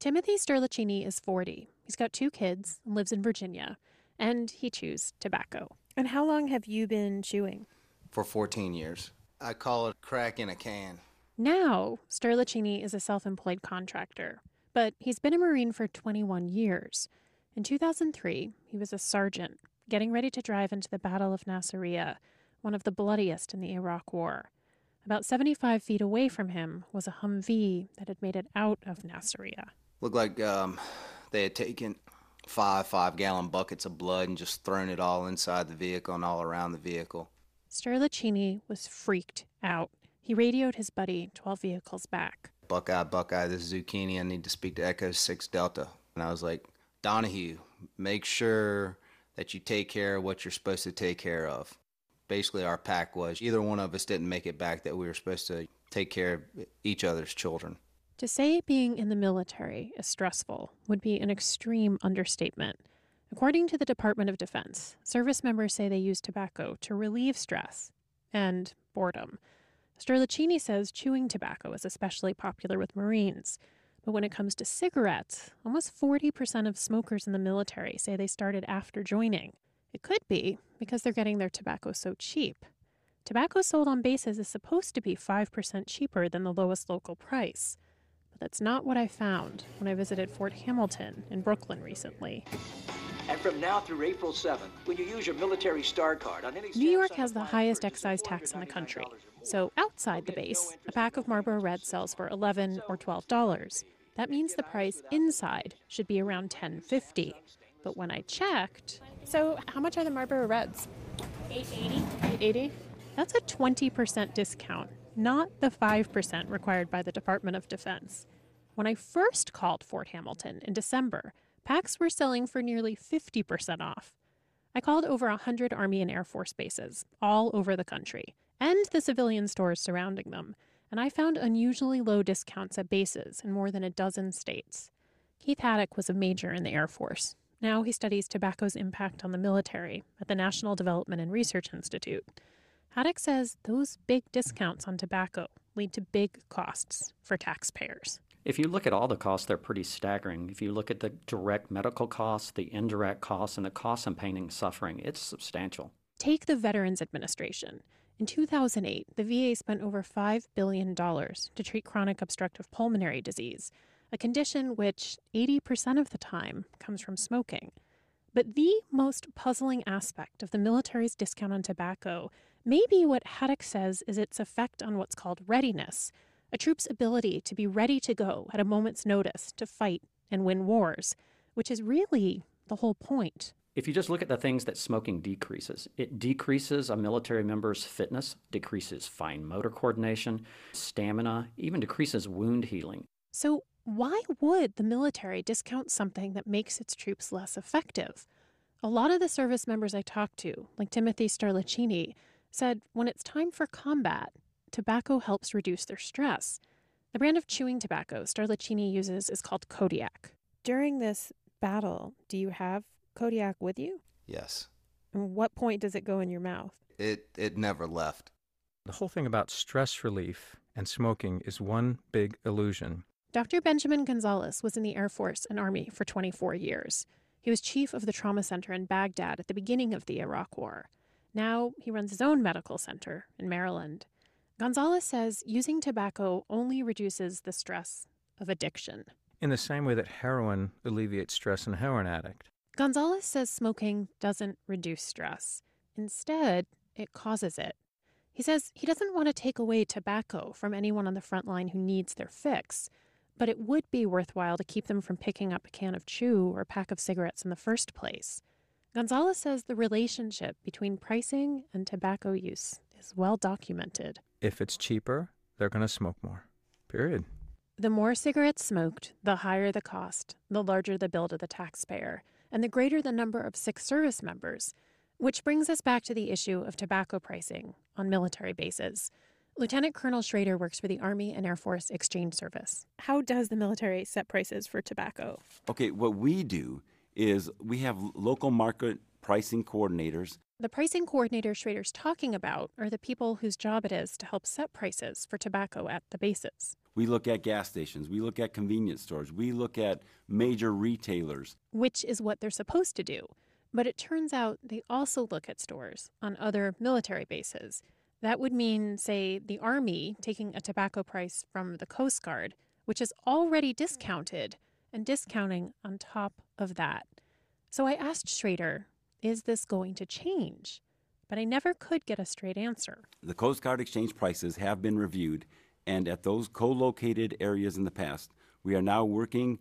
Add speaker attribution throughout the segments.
Speaker 1: Timothy Sterlachini is 40. He's got two kids and lives in Virginia, and he chews tobacco. And how long have you been chewing?
Speaker 2: For 14 years. I call it crack in a can.
Speaker 1: Now, Sterlachini is a self employed contractor, but he's been a Marine for 21 years. In 2003, he was a sergeant, getting ready to drive into the Battle of Nasiriyah, one of the bloodiest in the Iraq War. About 75 feet away from him was a Humvee that had made it out of Nasiriyah.
Speaker 2: Looked like um, they had taken five five gallon buckets of blood and just thrown it all inside the vehicle and all around the vehicle.
Speaker 1: Sterlachini was freaked out. He radioed his buddy 12 vehicles back.
Speaker 2: Buckeye, Buckeye, this is Zucchini. I need to speak to Echo 6 Delta. And I was like, Donahue, make sure that you take care of what you're supposed to take care of. Basically, our pack was either one of us didn't make it back that we were supposed to take care of each other's children.
Speaker 1: To say being in the military is stressful would be an extreme understatement. According to the Department of Defense, service members say they use tobacco to relieve stress and boredom. Sterlachini says chewing tobacco is especially popular with Marines. But when it comes to cigarettes, almost 40% of smokers in the military say they started after joining. It could be because they're getting their tobacco so cheap. Tobacco sold on bases is supposed to be 5% cheaper than the lowest local price. That's not what I found when I visited Fort Hamilton in Brooklyn recently.
Speaker 3: And from now through April 7th, when you use your military star card on any
Speaker 1: New York has the highest excise tax in the country. So outside the base, a pack of Marlboro Red sells for 11 or 12 dollars. That means the price inside should be around 10.50. But when I checked, so how much are the Marlboro Reds? 880. 880. That's a 20% discount not the 5% required by the Department of Defense. When I first called Fort Hamilton in December, packs were selling for nearly 50% off. I called over 100 Army and Air Force bases all over the country and the civilian stores surrounding them, and I found unusually low discounts at bases in more than a dozen states. Keith Haddock was a major in the Air Force. Now he studies tobacco's impact on the military at the National Development and Research Institute. Haddock says those big discounts on tobacco lead to big costs for taxpayers.
Speaker 4: If you look at all the costs, they're pretty staggering. If you look at the direct medical costs, the indirect costs, and the costs on pain and suffering, it's substantial.
Speaker 1: Take the Veterans Administration. In 2008, the VA spent over $5 billion to treat chronic obstructive pulmonary disease, a condition which 80% of the time comes from smoking. But the most puzzling aspect of the military's discount on tobacco Maybe what Haddock says is its effect on what's called readiness, a troop's ability to be ready to go at a moment's notice to fight and win wars, which is really the whole point.
Speaker 4: If you just look at the things that smoking decreases, it decreases a military member's fitness, decreases fine motor coordination, stamina, even decreases wound healing.
Speaker 1: So, why would the military discount something that makes its troops less effective? A lot of the service members I talked to, like Timothy Sterlachini, said when it's time for combat, tobacco helps reduce their stress. The brand of chewing tobacco Sterlachini uses is called Kodiak. During this battle, do you have Kodiak with you?
Speaker 2: Yes.
Speaker 1: And what point does it go in your mouth?
Speaker 2: It it never left.
Speaker 5: The whole thing about stress relief and smoking is one big illusion.
Speaker 1: Dr. Benjamin Gonzalez was in the Air Force and Army for 24 years. He was chief of the trauma center in Baghdad at the beginning of the Iraq War. Now he runs his own medical center in Maryland. Gonzalez says using tobacco only reduces the stress of addiction.
Speaker 5: In the same way that heroin alleviates stress in a heroin addict.
Speaker 1: Gonzalez says smoking doesn't reduce stress. Instead, it causes it. He says he doesn't want to take away tobacco from anyone on the front line who needs their fix, but it would be worthwhile to keep them from picking up a can of chew or a pack of cigarettes in the first place. Gonzalez says the relationship between pricing and tobacco use is well documented.
Speaker 5: If it's cheaper, they're going to smoke more. Period.
Speaker 1: The more cigarettes smoked, the higher the cost, the larger the bill to the taxpayer, and the greater the number of sick service members. Which brings us back to the issue of tobacco pricing on military bases. Lieutenant Colonel Schrader works for the Army and Air Force Exchange Service. How does the military set prices for tobacco?
Speaker 6: Okay, what we do is we have local market pricing coordinators.
Speaker 1: The pricing coordinator Schrader's talking about are the people whose job it is to help set prices for tobacco at the bases.
Speaker 6: We look at gas stations, we look at convenience stores, we look at major retailers.
Speaker 1: Which is what they're supposed to do. But it turns out they also look at stores on other military bases. That would mean, say, the Army taking a tobacco price from the Coast Guard, which is already discounted, and discounting on top of that. So I asked Schrader, is this going to change? But I never could get a straight answer.
Speaker 6: The Coast Guard exchange prices have been reviewed, and at those co located areas in the past, we are now working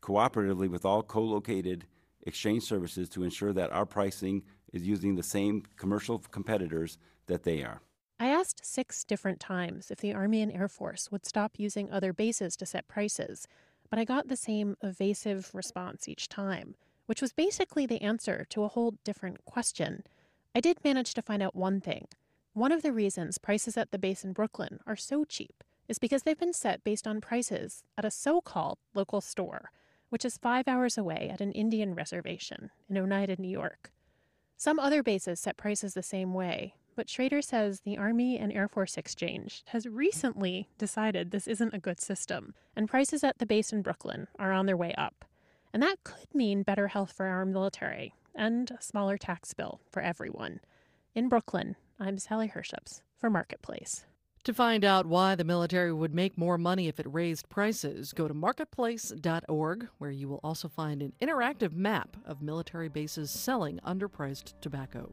Speaker 6: cooperatively with all co located exchange services to ensure that our pricing is using the same commercial competitors that they are.
Speaker 1: I asked six different times if the Army and Air Force would stop using other bases to set prices, but I got the same evasive response each time, which was basically the answer to a whole different question. I did manage to find out one thing. One of the reasons prices at the base in Brooklyn are so cheap is because they've been set based on prices at a so called local store which is five hours away at an Indian reservation in Oneida, New York. Some other bases set prices the same way, but Schrader says the Army and Air Force Exchange has recently decided this isn't a good system, and prices at the base in Brooklyn are on their way up. And that could mean better health for our military and a smaller tax bill for everyone. In Brooklyn, I'm Sally Herships for Marketplace.
Speaker 7: To find out why the military would make more money if it raised prices, go to marketplace.org, where you will also find an interactive map of military bases selling underpriced tobacco.